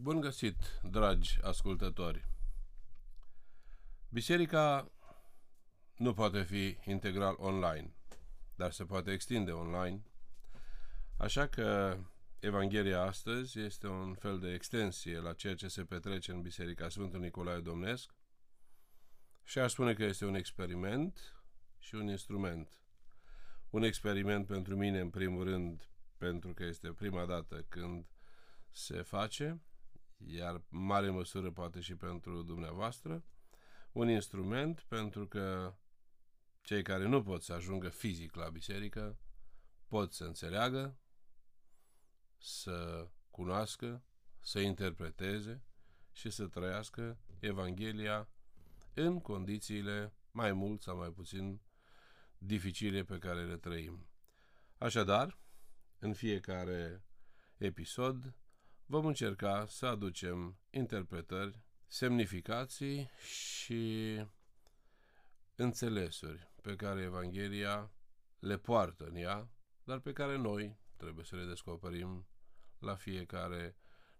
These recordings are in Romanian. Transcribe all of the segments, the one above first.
Bun găsit, dragi ascultători! Biserica nu poate fi integral online, dar se poate extinde online. Așa că Evanghelia astăzi este un fel de extensie la ceea ce se petrece în Biserica Sfântul Nicolae Domnesc și aș spune că este un experiment și un instrument. Un experiment pentru mine, în primul rând, pentru că este prima dată când se face, iar în mare măsură poate și pentru dumneavoastră, un instrument pentru că cei care nu pot să ajungă fizic la biserică pot să înțeleagă, să cunoască, să interpreteze și să trăiască Evanghelia în condițiile mai mult sau mai puțin dificile pe care le trăim. Așadar, în fiecare episod vom încerca să aducem interpretări, semnificații și înțelesuri pe care Evanghelia le poartă în ea, dar pe care noi trebuie să le descoperim la fiecare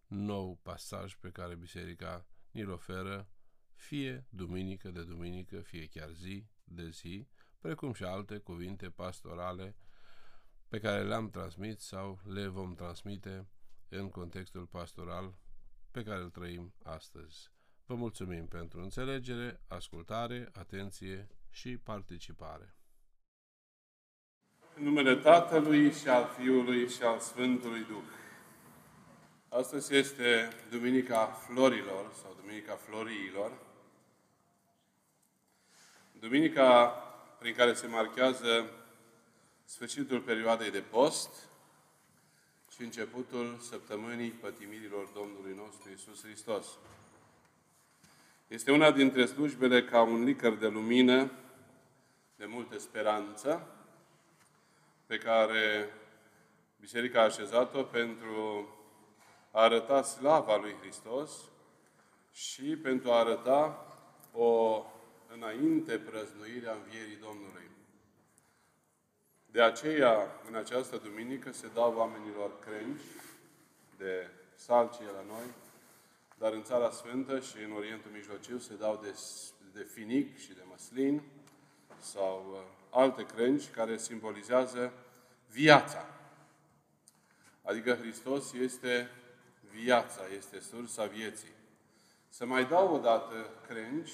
nou pasaj pe care Biserica ni-l oferă, fie duminică de duminică, fie chiar zi de zi, precum și alte cuvinte pastorale pe care le-am transmit sau le vom transmite în contextul pastoral pe care îl trăim astăzi. Vă mulțumim pentru înțelegere, ascultare, atenție și participare. În numele Tatălui și al Fiului și al Sfântului Duh. Astăzi este Duminica Florilor sau Duminica Floriilor. Duminica prin care se marchează sfârșitul perioadei de post și începutul săptămânii pătimirilor Domnului nostru Isus Hristos. Este una dintre slujbele ca un licăr de lumină, de multă speranță, pe care Biserica a așezat-o pentru a arăta slava lui Hristos și pentru a arăta o înainte prăznuirea învierii Domnului. De aceea, în această duminică, se dau oamenilor crengi de salcie la noi, dar în Țara Sfântă și în Orientul Mijlociu se dau de, de finic și de măslin sau uh, alte crengi care simbolizează viața. Adică Hristos este viața, este sursa vieții. Să mai dau o dată crengi,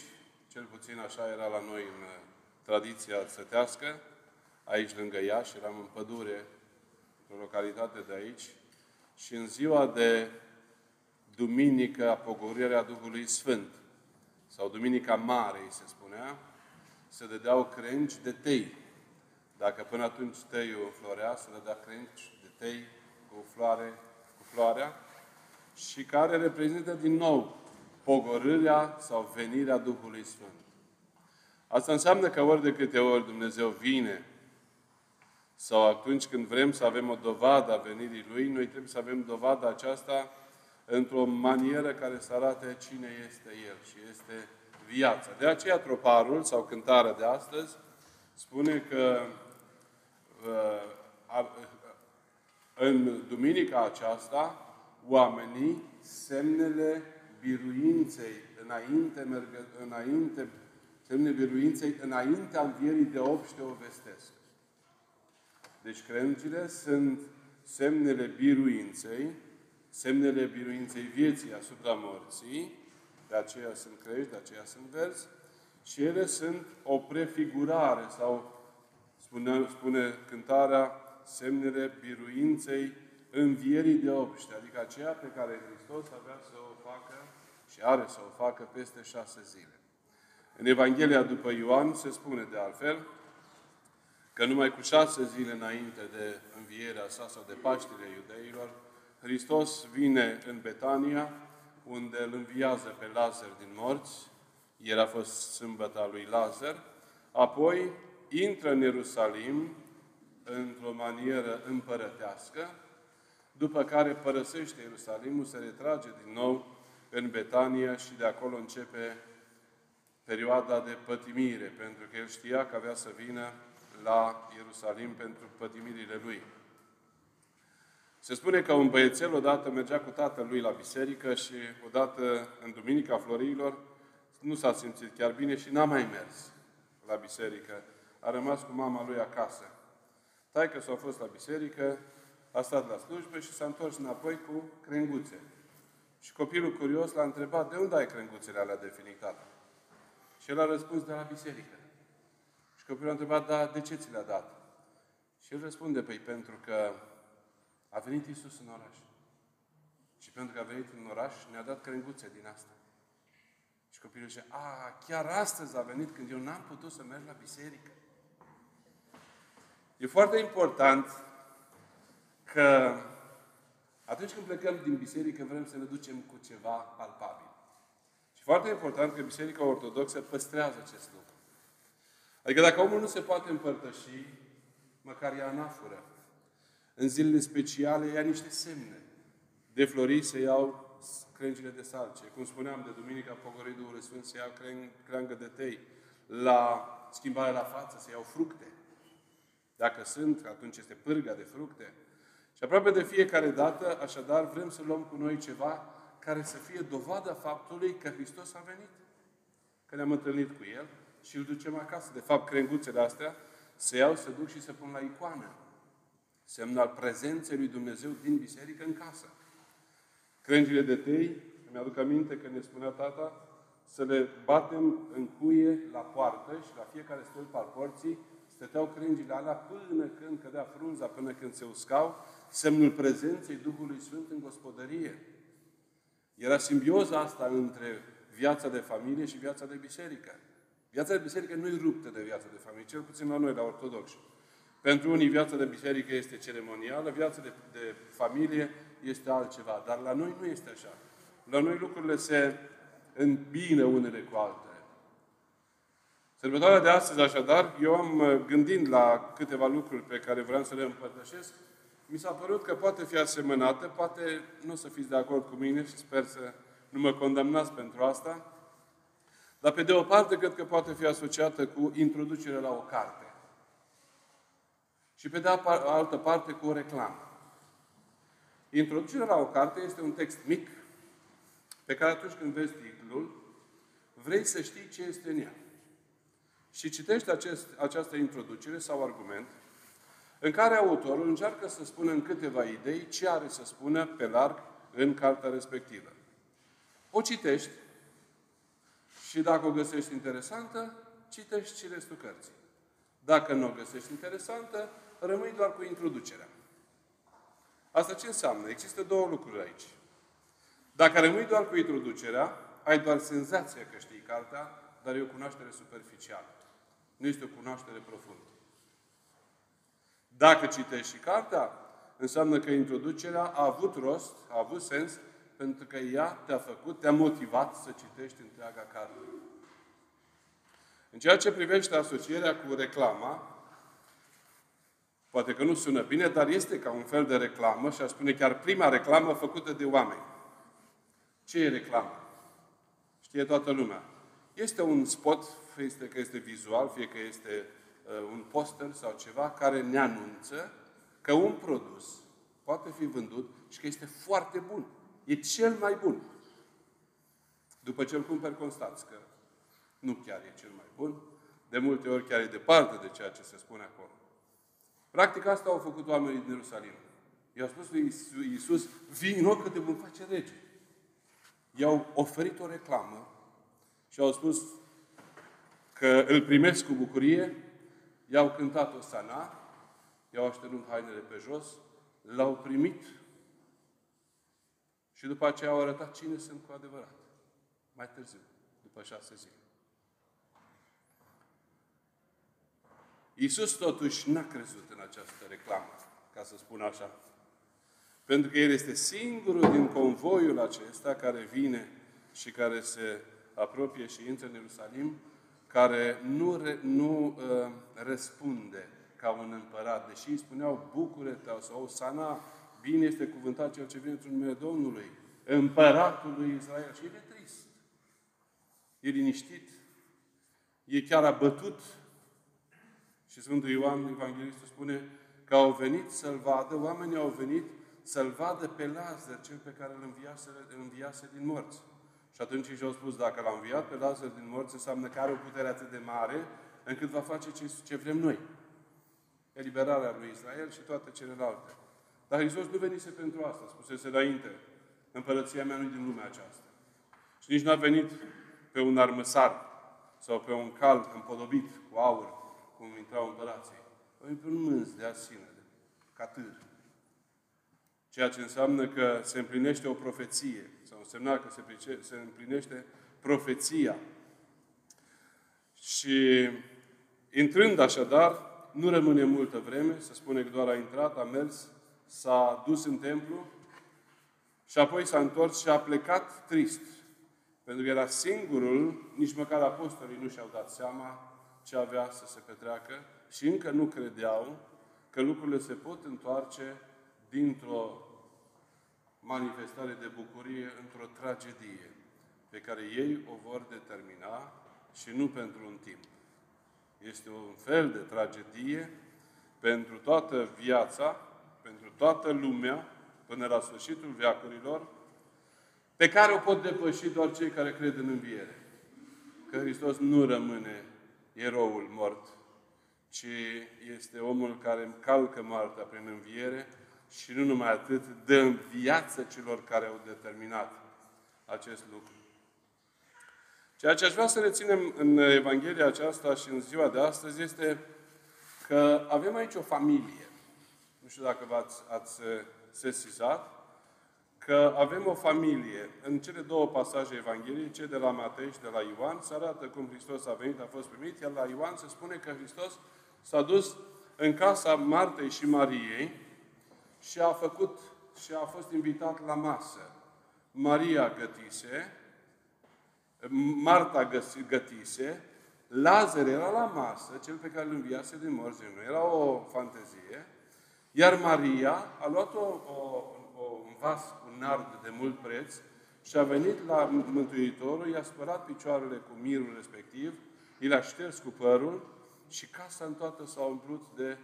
cel puțin așa era la noi în uh, tradiția țătească, aici lângă Iași, eram în pădure, într-o localitate de aici, și în ziua de duminică a pogorirea Duhului Sfânt, sau Duminica Mare, se spunea, se dădeau crengi de tei. Dacă până atunci teiul florea, se dădea crengi de tei cu, floare, cu floarea, și care reprezintă din nou pogorârea sau venirea Duhului Sfânt. Asta înseamnă că ori de câte ori Dumnezeu vine sau atunci când vrem să avem o dovadă a venirii Lui, noi trebuie să avem dovada aceasta într-o manieră care să arate cine este El și este viața. De aceea troparul sau cântarea de astăzi spune că uh, în duminica aceasta oamenii semnele biruinței înainte, mergă, înainte semnele biruinței înaintea învierii de obște o vestesc. Deci credințele sunt semnele biruinței, semnele biruinței vieții asupra morții, de aceea sunt crești, de aceea sunt verzi, și ele sunt o prefigurare sau, spune, spune cântarea, semnele biruinței învierii de obște, adică aceea pe care Hristos avea să o facă și are să o facă peste șase zile. În Evanghelia după Ioan se spune de altfel, că numai cu șase zile înainte de învierea sa sau de Paștile iudeilor, Hristos vine în Betania, unde îl înviază pe Lazar din morți, el a fost sâmbăta lui Lazar, apoi intră în Ierusalim într-o manieră împărătească, după care părăsește Ierusalimul, se retrage din nou în Betania și de acolo începe perioada de pătimire, pentru că el știa că avea să vină la Ierusalim pentru pătimirile lui. Se spune că un băiețel odată mergea cu tatăl lui la biserică și odată în Duminica Florilor nu s-a simțit chiar bine și n-a mai mers la biserică. A rămas cu mama lui acasă. Taică s-a fost la biserică, a stat la slujbă și s-a întors înapoi cu crenguțe. Și copilul curios l-a întrebat, de unde ai crenguțele alea de tată? Și el a răspuns, de la biserică. Și copilul a întrebat, da, de ce ți le-a dat? Și el răspunde, păi pentru că a venit Isus în oraș. Și pentru că a venit în oraș, ne-a dat crenguțe din asta. Și copilul zice, a, chiar astăzi a venit când eu n-am putut să merg la biserică. E foarte important că atunci când plecăm din biserică vrem să ne ducem cu ceva palpabil. Și foarte important că Biserica Ortodoxă păstrează acest lucru. Adică dacă omul nu se poate împărtăși, măcar ia anafură. În zilele speciale ia niște semne. De flori se iau crengile de salce. Cum spuneam, de Duminica Pogoridu Sfânt se iau creangă de tei. La schimbarea la față se iau fructe. Dacă sunt, atunci este pârga de fructe. Și aproape de fiecare dată, așadar, vrem să luăm cu noi ceva care să fie dovada faptului că Hristos a venit. Că ne-am întâlnit cu El și îl ducem acasă. De fapt, crenguțele astea se iau, se duc și se pun la icoană. Semn al prezenței lui Dumnezeu din biserică în casă. Crengile de tei, îmi aduc aminte că ne spunea tata, să le batem în cuie la poartă și la fiecare stâlp al porții stăteau crengile alea până când cădea frunza, până când se uscau, semnul prezenței Duhului Sfânt în gospodărie. Era simbioza asta între viața de familie și viața de biserică. Viața de biserică nu e ruptă de viața de familie, cel puțin la noi, la ortodoxi. Pentru unii viața de biserică este ceremonială, viața de, de familie este altceva. Dar la noi nu este așa. La noi lucrurile se îmbină unele cu altele. Sărbătoarea de astăzi, așadar, eu am uh, gândind la câteva lucruri pe care vreau să le împărtășesc, mi s-a părut că poate fi asemănată, poate nu să fiți de acord cu mine și sper să nu mă condamnați pentru asta, dar pe de o parte cred că poate fi asociată cu introducerea la o carte. Și pe de altă parte cu o reclamă. Introducerea la o carte este un text mic pe care atunci când vezi titlul, vrei să știi ce este în ea. Și citești acest, această introducere sau argument în care autorul încearcă să spună în câteva idei ce are să spună pe larg în cartea respectivă. O citești și dacă o găsești interesantă, citești și restul cărții. Dacă nu o găsești interesantă, rămâi doar cu introducerea. Asta ce înseamnă? Există două lucruri aici. Dacă rămâi doar cu introducerea, ai doar senzația că știi cartea, dar e o cunoaștere superficială. Nu este o cunoaștere profundă. Dacă citești și cartea, înseamnă că introducerea a avut rost, a avut sens, pentru că ea te-a făcut, te-a motivat să citești întreaga carte. În ceea ce privește asocierea cu reclama, poate că nu sună bine, dar este ca un fel de reclamă și aș spune chiar prima reclamă făcută de oameni. Ce e reclamă? Știe toată lumea. Este un spot, fie că este vizual, fie că este uh, un poster sau ceva, care ne anunță că un produs poate fi vândut și că este foarte bun. E cel mai bun. După ce îl cumperi, constați că nu chiar e cel mai bun. De multe ori chiar e departe de ceea ce se spune acolo. Practic asta au făcut oamenii din Ierusalim. I-au spus lui Iisus, vino că te vom face rege. I-au oferit o reclamă și au spus că îl primesc cu bucurie, i-au cântat o sana, i-au așternut hainele pe jos, l-au primit și după aceea au arătat cine sunt cu adevărat. Mai târziu, după șase zile. Iisus totuși n-a crezut în această reclamă, ca să spun așa. Pentru că El este singurul din convoiul acesta care vine și care se apropie și intră în Ierusalim, care nu, re, nu uh, răspunde ca un împărat. Deși îi spuneau, bucură-te sau sana, bine este cuvântat cel ce vine într-un numele Domnului, împăratul lui Israel. Și el e trist. E liniștit. E chiar abătut. Și Sfântul Ioan, Evanghelistul, spune că au venit să-L vadă, oamenii au venit să-l vadă pe Lazar, cel pe care îl înviase, îl înviase din morți. Și atunci și-au spus, dacă l-a înviat pe Lazar din morți, înseamnă că are o putere atât de mare, încât va face ce, ce vrem noi. Eliberarea lui Israel și toate celelalte. Dar Hristos nu venise pentru asta, spusese înainte. Împărăția mea nu din lumea aceasta. Și nici nu a venit pe un armăsar sau pe un cal împodobit cu aur, cum intrau împărații. A venit pe un mânz de asine, de catâr. Ceea ce înseamnă că se împlinește o profeție, sau însemna că se, se împlinește profeția. Și intrând așadar, nu rămâne multă vreme, se spune că doar a intrat, a mers, s-a dus în templu și apoi s-a întors și a plecat trist. Pentru că era singurul, nici măcar apostolii nu și-au dat seama ce avea să se petreacă și încă nu credeau că lucrurile se pot întoarce dintr-o manifestare de bucurie într-o tragedie pe care ei o vor determina și nu pentru un timp. Este un fel de tragedie pentru toată viața, pentru toată lumea, până la sfârșitul veacurilor, pe care o pot depăși doar cei care cred în înviere. Că Hristos nu rămâne eroul mort, ci este omul care încalcă moartea prin înviere și nu numai atât, dă în viață celor care au determinat acest lucru. Ceea ce aș vrea să reținem în Evanghelia aceasta și în ziua de astăzi este că avem aici o familie. Nu știu dacă v-ați ați sesizat, că avem o familie. În cele două pasaje Evangheliei, cele de la Matei și de la Ioan, se arată cum Hristos a venit, a fost primit, iar la Ioan se spune că Hristos s-a dus în casa Martei și Mariei și a făcut și a fost invitat la masă. Maria gătise, Marta gătise, Lazar era la masă, cel pe care îl înviase din morți, nu era o fantezie, iar Maria a luat o, o, o, un vas cu nard de mult preț și a venit la Mântuitorul, i-a spălat picioarele cu mirul respectiv, i l-a șters cu părul și casa în toată s-a umplut de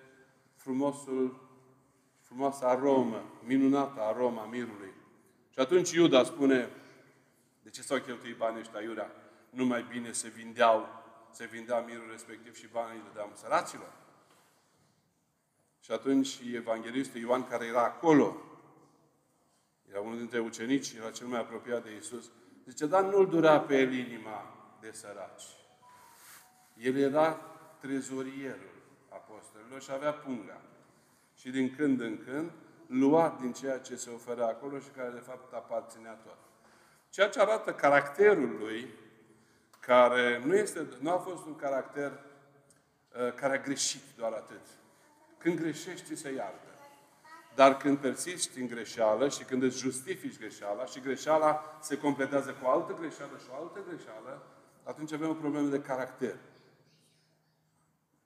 frumosul, frumoasa aromă, minunată aroma mirului. Și atunci Iuda spune, de ce s-au cheltuit banii ăștia iurea? Nu mai bine se vindeau, se vindea mirul respectiv și banii le dădeam săracilor. Și atunci evanghelistul Ioan, care era acolo, era unul dintre ucenici, era cel mai apropiat de Isus, zice, dar nu-l dura pe el inima de săraci. El era trezorierul apostolilor și avea punga. Și din când în când lua din ceea ce se oferea acolo și care de fapt aparținea tot. Ceea ce arată caracterul lui, care nu, este, nu a fost un caracter uh, care a greșit doar atât. Când greșești, se iartă. Dar când persisti în greșeală și când îți justifici greșeala și greșeala se completează cu o altă greșeală și o altă greșeală, atunci avem o problemă de caracter.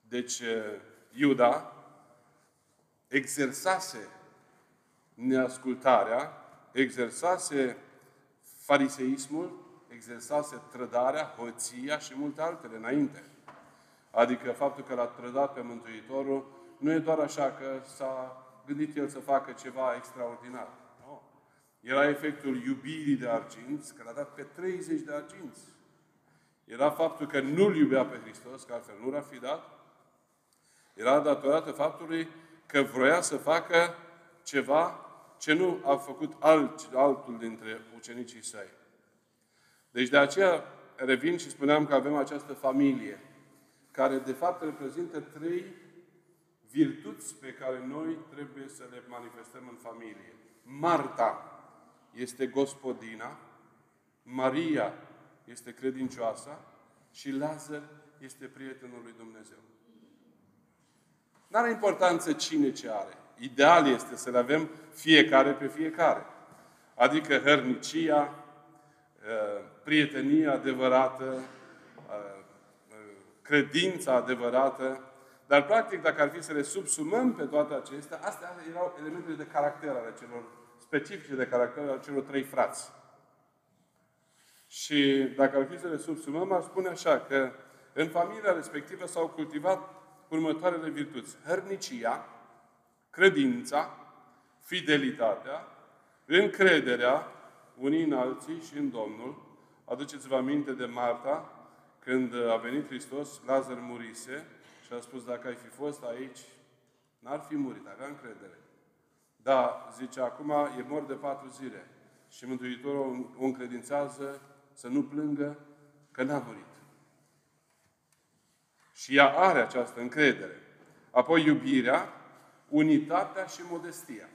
Deci, uh, Iuda exersase neascultarea, exersase fariseismul, exersase trădarea, hoția și multe altele înainte. Adică faptul că l-a trădat pe Mântuitorul nu e doar așa că s-a gândit el să facă ceva extraordinar. Nu. Era efectul iubirii de arginți, că l-a dat pe 30 de arginți. Era faptul că nu-L iubea pe Hristos, că altfel nu l-ar fi dat. Era datorată faptului că vroia să facă ceva ce nu a făcut alt, altul dintre ucenicii săi. Deci de aceea revin și spuneam că avem această familie, care de fapt reprezintă trei virtuți pe care noi trebuie să le manifestăm în familie. Marta este gospodina, Maria este credincioasa și Lazar este prietenul lui Dumnezeu. Nu are importanță cine ce are. Ideal este să le avem fiecare pe fiecare. Adică hărnicia, ă, prietenia adevărată, ă, ă, credința adevărată, dar practic dacă ar fi să le subsumăm pe toate acestea, astea erau elementele de caracter ale celor specifice de caracter ale celor trei frați. Și dacă ar fi să le subsumăm, aș spune așa că în familia respectivă s-au cultivat următoarele virtuți. Hărnicia, credința, fidelitatea, încrederea unii în alții și în Domnul. Aduceți-vă aminte de Marta, când a venit Hristos, Lazar murise și a spus, dacă ai fi fost aici, n-ar fi murit, avea încredere. Da, zice, acum e mort de patru zile. Și Mântuitorul o încredințează să nu plângă că n-a murit. Și ea are această încredere. Apoi iubirea, unitatea și modestia.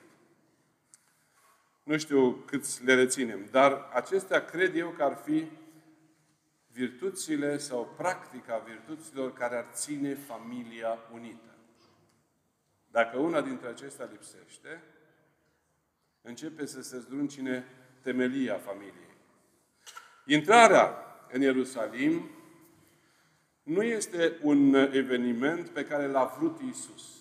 Nu știu câți le reținem, dar acestea cred eu că ar fi virtuțile sau practica virtuților care ar ține familia unită. Dacă una dintre acestea lipsește, începe să se zdruncine temelia familiei. Intrarea în Ierusalim nu este un eveniment pe care l-a vrut Isus.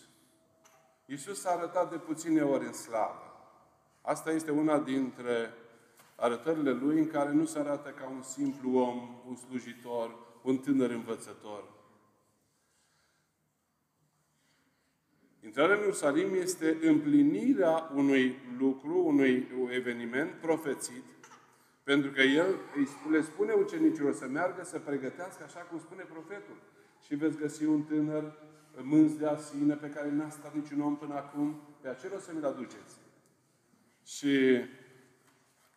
Isus a arătat de puține ori în slavă. Asta este una dintre arătările lui în care nu se arată ca un simplu om, un slujitor, un tânăr învățător. Intrarea în Ierusalim este împlinirea unui lucru, unui eveniment profețit, pentru că el le spune ucenicilor să meargă să pregătească așa cum spune profetul. Și veți găsi un tânăr mânz de asină pe care n-a stat niciun om până acum, pe acela o să mi-l aduceți. Și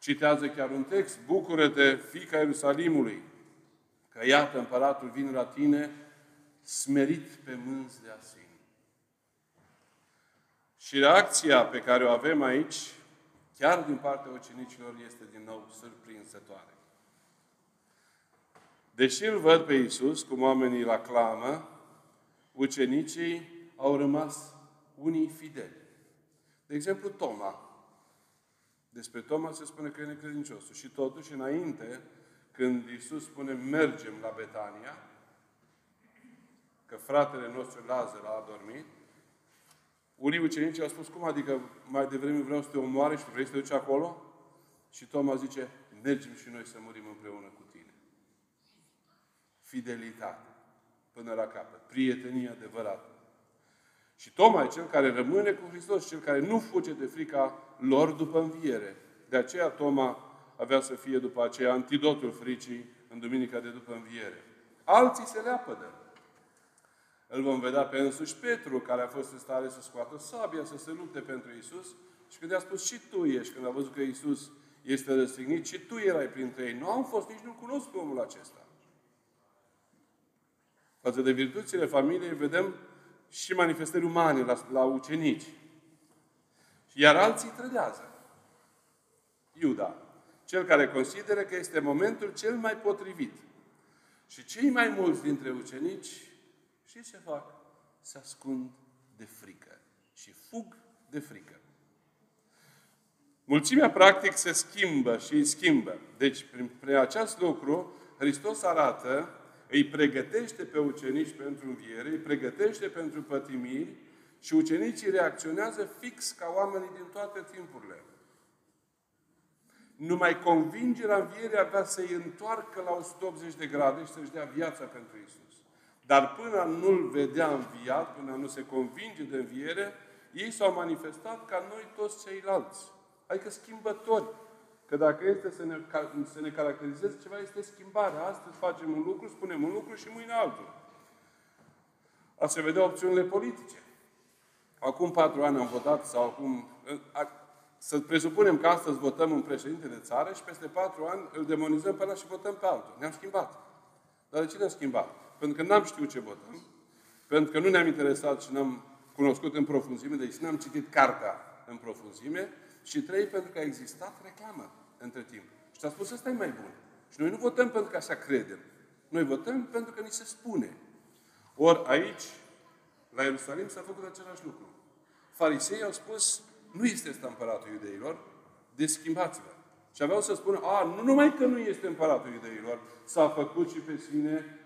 citează chiar un text, bucură-te, fica Ierusalimului, că iată împăratul vine la tine smerit pe mânz de asină. Și reacția pe care o avem aici, chiar din partea ucenicilor, este din nou surprinzătoare. Deși îl văd pe Iisus, cum oamenii îl aclamă, ucenicii au rămas unii fideli. De exemplu, Toma. Despre Toma se spune că e necredinciosul. Și totuși, înainte, când Iisus spune mergem la Betania, că fratele nostru Lazar a adormit, unii ucenici au spus, cum adică mai devreme vreau să te omoare și vrei să te duci acolo? Și Toma zice, mergem și noi să murim împreună cu tine. Fidelitate până la capăt. Prietenie adevărată. Și Toma e cel care rămâne cu Hristos, cel care nu fuge de frica lor după înviere. De aceea Toma avea să fie după aceea antidotul fricii în duminica de după înviere. Alții se leapădă. Îl vom vedea pe însuși Petru, care a fost în stare să scoată sabia, să se lupte pentru Isus. Și când i-a spus, și tu ești, când a văzut că Isus este răstignit, și tu erai printre ei. Nu am fost, nici nu cunosc pe omul acesta. Față de virtuțile familiei, vedem și manifestări umane la, la ucenici. Iar alții trădează. Iuda, cel care consideră că este momentul cel mai potrivit. Și cei mai mulți dintre ucenici și ce fac? Se ascund de frică și fug de frică. Mulțimea practic se schimbă și îi schimbă. Deci, prin, prin acest lucru, Hristos arată, îi pregătește pe ucenici pentru înviere, îi pregătește pentru pătimiri și ucenicii reacționează fix ca oamenii din toate timpurile. Numai convingerea învierii avea să-i întoarcă la 180 de grade și să-și dea viața pentru Isus. Dar până nu-L vedea înviat, până nu se convinge de înviere, ei s-au manifestat ca noi toți ceilalți. Adică schimbători. Că dacă este să ne, să ne caracterizeze ceva, este schimbare. Astăzi facem un lucru, spunem un lucru și mâine altul. A se vedea opțiunile politice. Acum patru ani am votat, sau acum... Să presupunem că astăzi votăm un președinte de țară și peste patru ani îl demonizăm pe ăla și votăm pe altul. Ne-am schimbat. Dar de ce ne-am schimbat? Pentru că n-am știut ce votăm, pentru că nu ne-am interesat și n-am cunoscut în profunzime, deci n-am citit cartea în profunzime, și trei, pentru că a existat reclamă între timp. Și s-a spus, ăsta e mai bun. Și noi nu votăm pentru că așa credem. Noi votăm pentru că ni se spune. Ori aici, la Ierusalim, s-a făcut același lucru. Farisei au spus, nu este ăsta împăratul iudeilor, deschimbați-vă. Și aveau să spună, a, nu numai că nu este împăratul iudeilor, s-a făcut și pe sine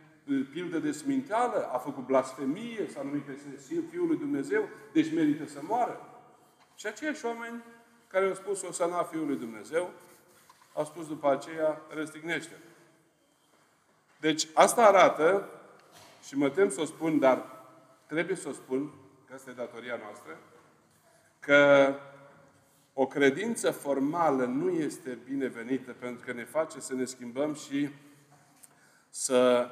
pildă de sminteală, a făcut blasfemie, s-a numit pe sine Fiul lui Dumnezeu, deci merită să moară. Și aceiași oameni care au spus Osana Fiul lui Dumnezeu, au spus după aceea, răstignește Deci asta arată, și mă tem să o spun, dar trebuie să o spun, că asta e datoria noastră, că O credință formală nu este binevenită pentru că ne face să ne schimbăm și să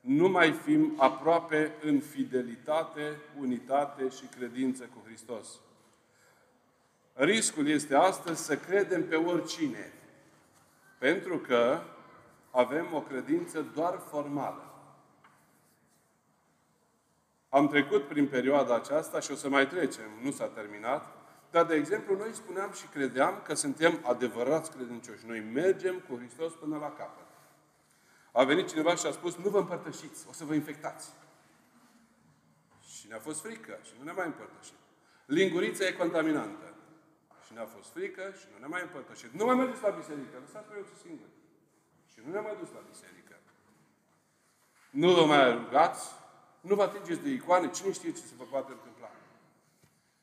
nu mai fim aproape în fidelitate, unitate și credință cu Hristos. Riscul este astăzi să credem pe oricine, pentru că avem o credință doar formală. Am trecut prin perioada aceasta și o să mai trecem, nu s-a terminat, dar, de exemplu, noi spuneam și credeam că suntem adevărați credincioși. Noi mergem cu Hristos până la capăt. A venit cineva și a spus, nu vă împărtășiți, o să vă infectați. Și ne-a fost frică și nu ne-a mai împărtășit. Lingurița e contaminantă. Și ne-a fost frică și nu ne-a mai împărtășit. Nu mai mergeți la biserică, lăsați pe singur. Și nu ne-a mai dus la biserică. Nu vă mai rugați, nu vă atingeți de icoane, cine știe ce se vă poate întâmpla.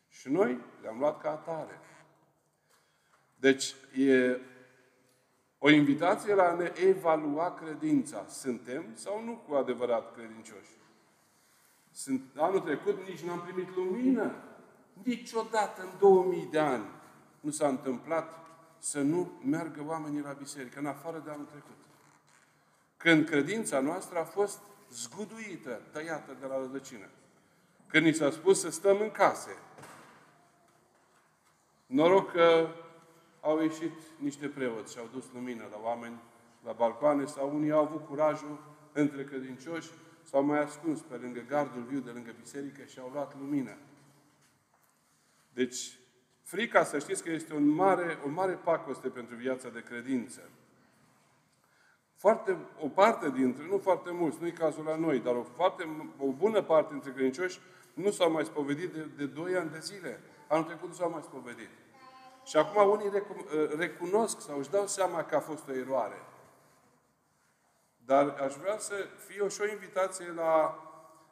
Și noi le-am luat ca atare. Deci, e o invitație la a ne evalua credința. Suntem sau nu cu adevărat credincioși? Sunt, anul trecut nici n-am primit lumină. Niciodată în 2000 de ani nu s-a întâmplat să nu meargă oamenii la biserică, în afară de anul trecut. Când credința noastră a fost zguduită, tăiată de la rădăcină. Când ni s-a spus să stăm în case. Noroc că au ieșit niște preoți și au dus lumină la oameni la balcoane sau unii au avut curajul între credincioși s-au mai ascuns pe lângă gardul viu de lângă biserică și au luat lumină. Deci, frica, să știți că este un mare, o mare pacoste pentru viața de credință. Foarte, o parte dintre, nu foarte mulți, nu e cazul la noi, dar o, foarte, o bună parte dintre credincioși nu s-au mai spovedit de, de 2 ani de zile. Anul trecut nu s-au mai spovedit. Și acum unii ă, recunosc sau își dau seama că a fost o eroare. Dar aș vrea să fie și o invitație la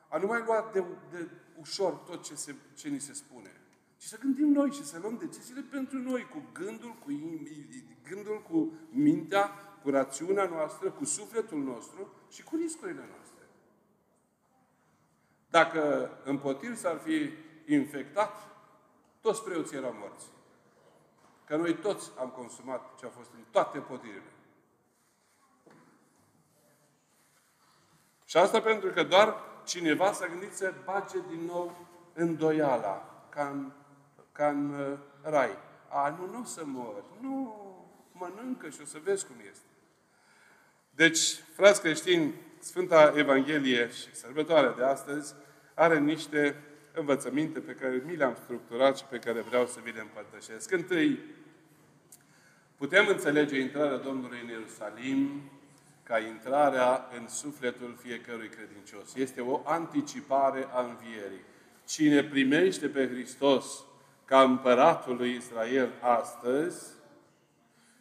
a nu mai lua de, de ușor tot ce, se, ce ni se spune. Ci să gândim noi și să luăm deciziile pentru noi, cu gândul, cu, gândul, cu mintea, cu rațiunea noastră, cu sufletul nostru și cu riscurile noastre. Dacă împotriv s-ar fi infectat, toți preoții erau morți. Că noi toți am consumat ce a fost în toate potirile. Și asta pentru că doar cineva s-a gândit să bage din nou îndoiala, ca în, ca în uh, rai. A, nu, nu o să mor. Nu, mănâncă și o să vezi cum este. Deci, frați creștini, Sfânta Evanghelie și sărbătoarea de astăzi are niște învățăminte pe care mi le-am structurat și pe care vreau să vi le împărtășesc. Întâi, putem înțelege intrarea Domnului în Ierusalim ca intrarea în sufletul fiecărui credincios. Este o anticipare a învierii. Cine primește pe Hristos ca împăratul lui Israel astăzi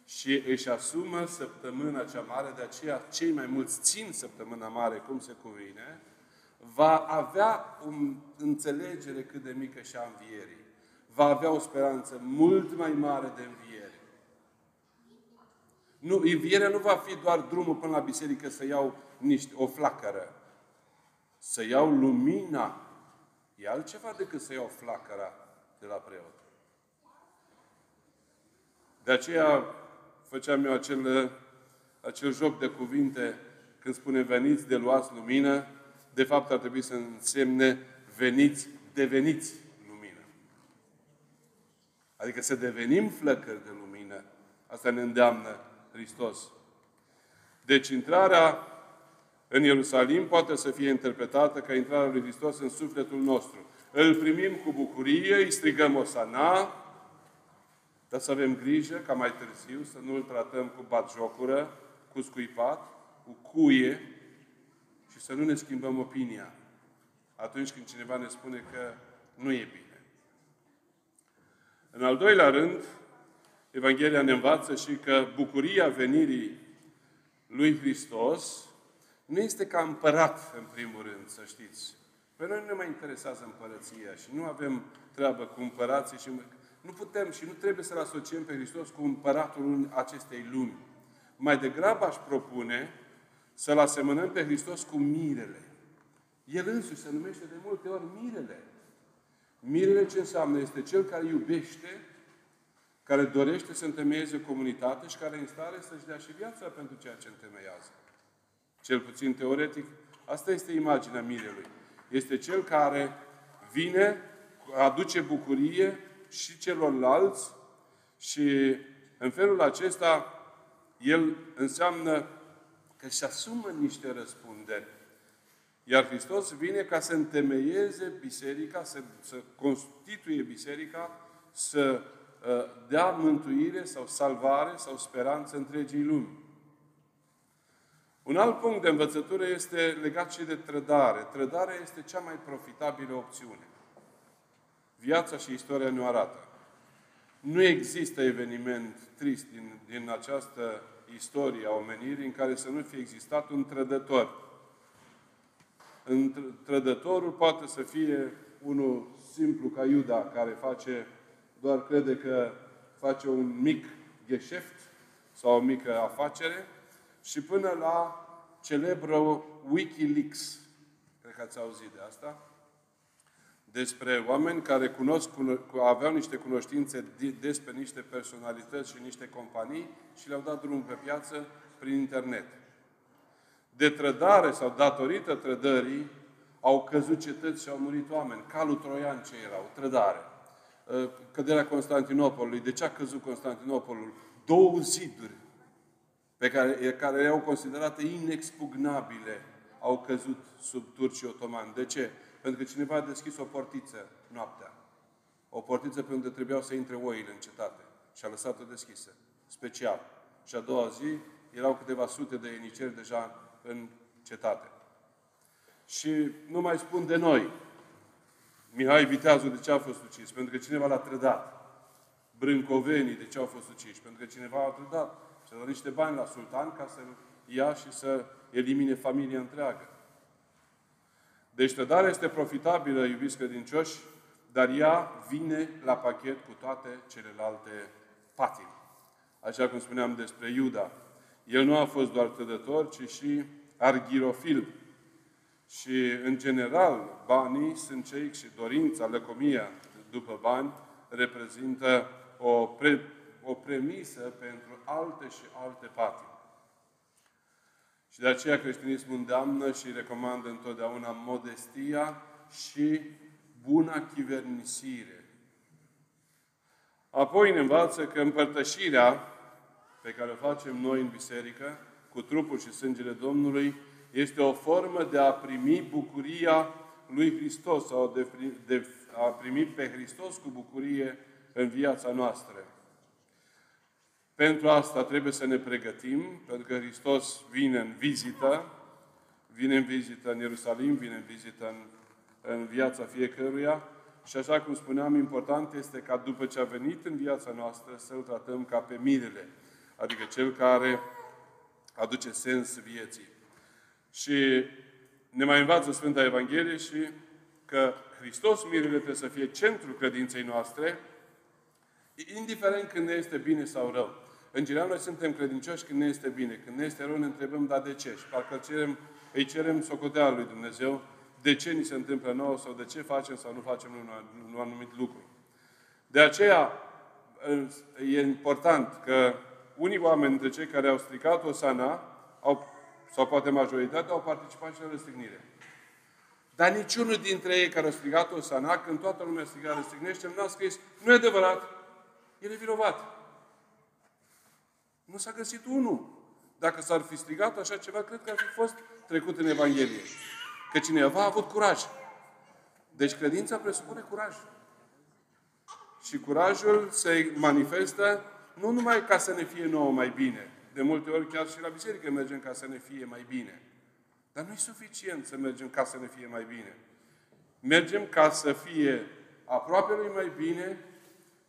și își asumă săptămâna cea mare, de aceea cei mai mulți țin săptămâna mare cum se cuvine, va avea o înțelegere cât de mică și a învierii. Va avea o speranță mult mai mare de înviere. Nu, învierea nu va fi doar drumul până la biserică să iau niște, o flacără. Să iau lumina. E altceva decât să iau flacăra de la preot. De aceea făceam eu acel, acel joc de cuvinte când spune veniți de luați lumină, de fapt ar trebui să însemne veniți, deveniți lumină. Adică să devenim flăcări de lumină. Asta ne îndeamnă Hristos. Deci intrarea în Ierusalim poate să fie interpretată ca intrarea lui Hristos în sufletul nostru. Îl primim cu bucurie, îi strigăm Osana, dar să avem grijă ca mai târziu să nu îl tratăm cu batjocură, cu scuipat, cu cuie, și să nu ne schimbăm opinia atunci când cineva ne spune că nu e bine. În al doilea rând, Evanghelia ne învață și că bucuria venirii lui Hristos nu este ca împărat, în primul rând, să știți. Pe noi nu ne mai interesează împărăția și nu avem treabă cu împărații și nu putem și nu trebuie să-L asociem pe Hristos cu împăratul acestei lumi. Mai degrabă aș propune să-L asemănăm pe Hristos cu mirele. El însuși se numește de multe ori mirele. Mirele ce înseamnă? Este cel care iubește care dorește să întemeieze o comunitate și care e în stare să-și dea și viața pentru ceea ce întemeiază. Cel puțin teoretic, asta este imaginea mirelui. Este cel care vine, aduce bucurie și celorlalți și în felul acesta el înseamnă că își asumă niște răspunderi. Iar Hristos vine ca să întemeieze biserica, să, să constituie biserica, să uh, dea mântuire sau salvare sau speranță întregii lumi. Un alt punct de învățătură este legat și de trădare. Trădarea este cea mai profitabilă opțiune. Viața și istoria ne arată. Nu există eveniment trist din, din această istorie a omenirii în care să nu fie existat un trădător. Trădătorul poate să fie unul simplu ca Iuda, care face, doar crede că face un mic gheșeft sau o mică afacere, și până la celebră Wikileaks. Cred că ați auzit de asta. Despre oameni care cunosc, aveau niște cunoștințe despre niște personalități și niște companii și le-au dat drumul pe piață prin internet. De trădare sau datorită trădării au căzut cetăți și au murit oameni. Calul troian ce erau, trădare. Căderea Constantinopolului. De ce a căzut Constantinopolul? Două ziduri pe care, care erau considerate inexpugnabile, au căzut sub turcii otomani. De ce? Pentru că cineva a deschis o portiță noaptea. O portiță pe unde trebuiau să intre oile în cetate. Și a lăsat-o deschisă. Special. Și a doua zi erau câteva sute de ieniceri deja în cetate. Și nu mai spun de noi. Mihai Viteazu de ce a fost ucis? Pentru că cineva l-a trădat. Brâncovenii de ce au fost uciși? Pentru că cineva a trădat și a dat niște bani la sultan ca să ia și să elimine familia întreagă. Deci trădarea este profitabilă, iubiți credincioși, dar ea vine la pachet cu toate celelalte patimi. Așa cum spuneam despre Iuda. El nu a fost doar trădător, ci și arghirofil. Și, în general, banii sunt cei și dorința, lăcomia după bani, reprezintă o pre o premisă pentru alte și alte patimi. Și de aceea creștinismul îndeamnă și recomandă întotdeauna modestia și buna chivernisire. Apoi ne învață că împărtășirea pe care o facem noi în biserică, cu trupul și sângele Domnului, este o formă de a primi bucuria lui Hristos sau de, de a primi pe Hristos cu bucurie în viața noastră. Pentru asta trebuie să ne pregătim, pentru că Hristos vine în vizită, vine în vizită în Ierusalim, vine în vizită în, în viața fiecăruia și așa cum spuneam, important este ca după ce a venit în viața noastră să-L tratăm ca pe mirele, adică Cel care aduce sens vieții. Și ne mai învață Sfânta Evanghelie și că Hristos, mirele, trebuie să fie centrul credinței noastre, indiferent când ne este bine sau rău. În general, noi suntem credincioși când ne este bine. Când ne este rău, ne întrebăm, dar de ce? Și parcă cerem, îi cerem socoteala lui Dumnezeu de ce ni se întâmplă nouă sau de ce facem sau nu facem un, un anumit lucru. De aceea, e important că unii oameni dintre cei care au stricat o sana, au, sau poate majoritatea, au participat și la răstignire. Dar niciunul dintre ei care a strigat o sana, când toată lumea striga răstignește, nu a scris, nu e adevărat, el e vinovat. Nu s-a găsit unul. Dacă s-ar fi strigat așa ceva, cred că ar fi fost trecut în Evanghelie. Că cineva a avut curaj. Deci credința presupune curaj. Și curajul se manifestă nu numai ca să ne fie nouă mai bine. De multe ori chiar și la biserică mergem ca să ne fie mai bine. Dar nu e suficient să mergem ca să ne fie mai bine. Mergem ca să fie aproape lui mai bine,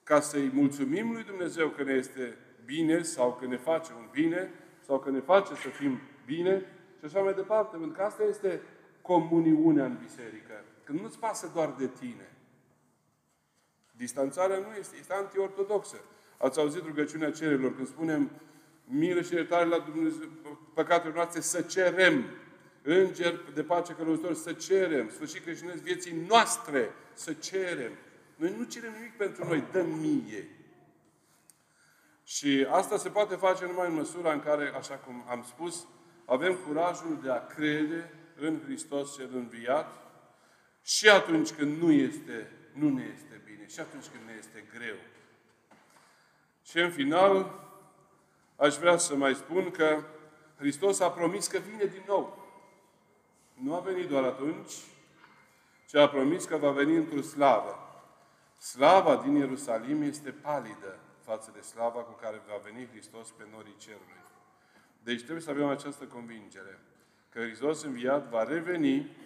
ca să-i mulțumim lui Dumnezeu că ne este bine sau că ne face un bine sau că ne face să fim bine și așa mai departe. Pentru că asta este comuniunea în biserică. Când nu-ți pasă doar de tine. Distanțarea nu este, este antiortodoxă. Ați auzit rugăciunea cererilor când spunem milă și iertare la Dumnezeu, păcatele noastre, să cerem. Înger de pace călăuzitor, să cerem. Sfârșit creștinesc vieții noastre, să cerem. Noi nu cerem nimic pentru noi, dăm mie. Și asta se poate face numai în măsura în care, așa cum am spus, avem curajul de a crede în Hristos cel înviat și atunci când nu, este, nu ne este bine, și atunci când ne este greu. Și în final, aș vrea să mai spun că Hristos a promis că vine din nou. Nu a venit doar atunci, ci a promis că va veni într-o slavă. Slava din Ierusalim este palidă față de slava cu care va veni Hristos pe norii cerului. Deci trebuie să avem această convingere că Hristos înviat va reveni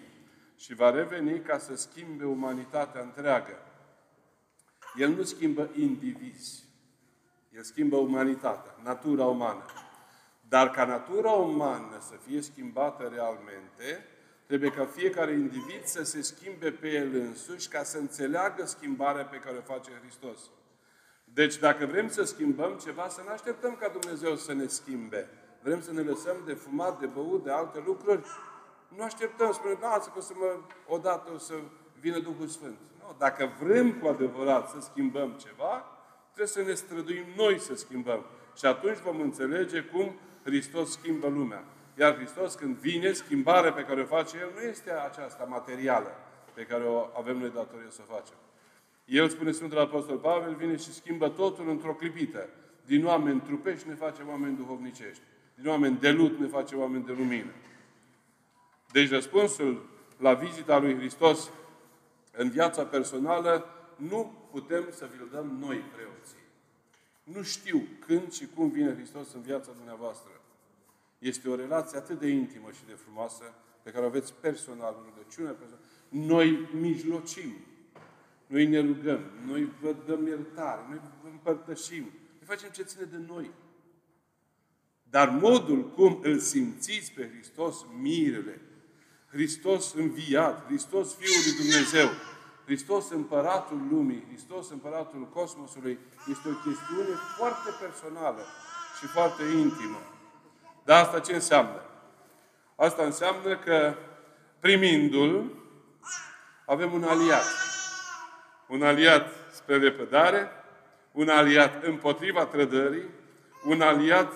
și va reveni ca să schimbe umanitatea întreagă. El nu schimbă indivizi. El schimbă umanitatea, natura umană. Dar ca natura umană să fie schimbată realmente, trebuie ca fiecare individ să se schimbe pe el însuși ca să înțeleagă schimbarea pe care o face Hristos. Deci dacă vrem să schimbăm ceva, să nu așteptăm ca Dumnezeu să ne schimbe. Vrem să ne lăsăm de fumat, de băut, de alte lucruri. Nu așteptăm, spune, da, că să mă, odată o să vină Duhul Sfânt. Nu, dacă vrem cu adevărat să schimbăm ceva, trebuie să ne străduim noi să schimbăm. Și atunci vom înțelege cum Hristos schimbă lumea. Iar Hristos, când vine, schimbarea pe care o face El nu este aceasta materială pe care o avem noi datorie să o facem. El, spune Sfântul Apostol Pavel, vine și schimbă totul într-o clipită. Din oameni trupești ne face oameni duhovnicești. Din oameni de lut ne face oameni de lumină. Deci răspunsul la vizita lui Hristos în viața personală nu putem să vi-l dăm noi preoții. Nu știu când și cum vine Hristos în viața dumneavoastră. Este o relație atât de intimă și de frumoasă pe care o aveți personal, în rugăciune personală. Noi mijlocim noi ne rugăm, noi vă dăm iertare, noi vă împărtășim, noi facem ce ține de noi. Dar modul cum îl simțiți pe Hristos, mirele, Hristos înviat, Hristos Fiul lui Dumnezeu, Hristos Împăratul Lumii, Hristos Împăratul Cosmosului, este o chestiune foarte personală și foarte intimă. Dar asta ce înseamnă? Asta înseamnă că primindu-L, avem un aliat un aliat spre repădare, un aliat împotriva trădării, un aliat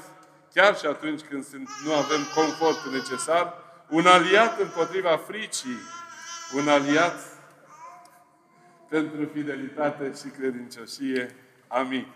chiar și atunci când sunt, nu avem confortul necesar, un aliat împotriva fricii, un aliat pentru fidelitate și credincioșie. Amin.